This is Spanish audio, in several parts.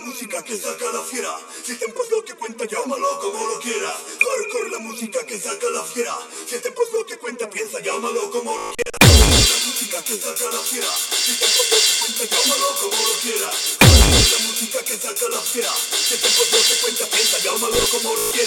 música que saca la fiera. Si tiempo es lo que cuenta, llámalo como lo quiera. Hardcore la música que saca la fiera. Si tiempo es lo que cuenta, piensa, llámalo como lo quiera. La música que saca la fiera. Si tiempo es lo que cuenta, llámalo como lo quiera. La música que saca la fiera. Si tiempo es lo que cuenta, piensa, llámalo como lo quiera.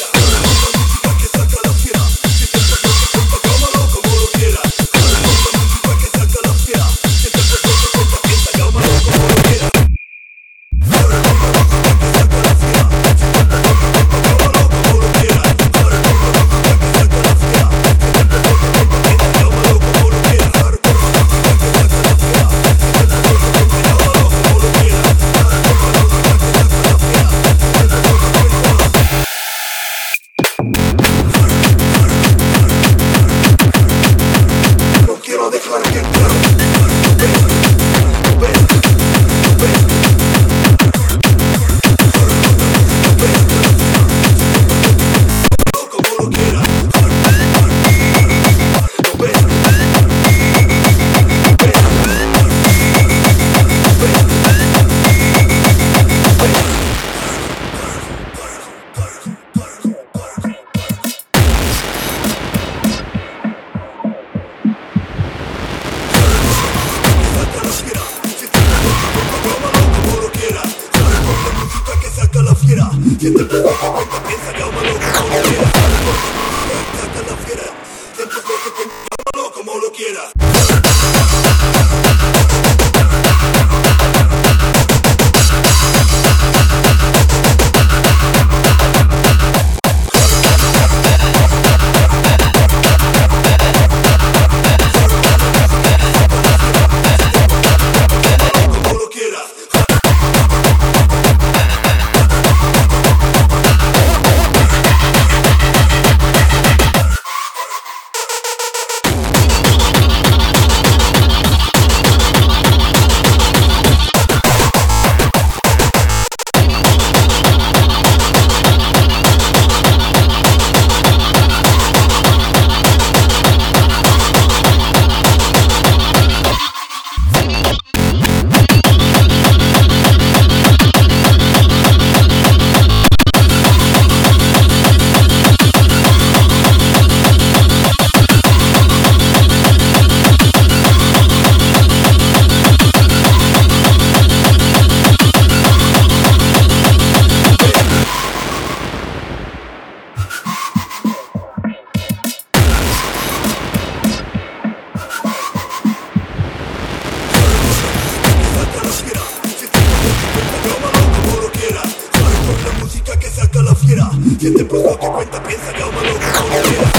La fiera. Si este que cuenta piensa que aún lo que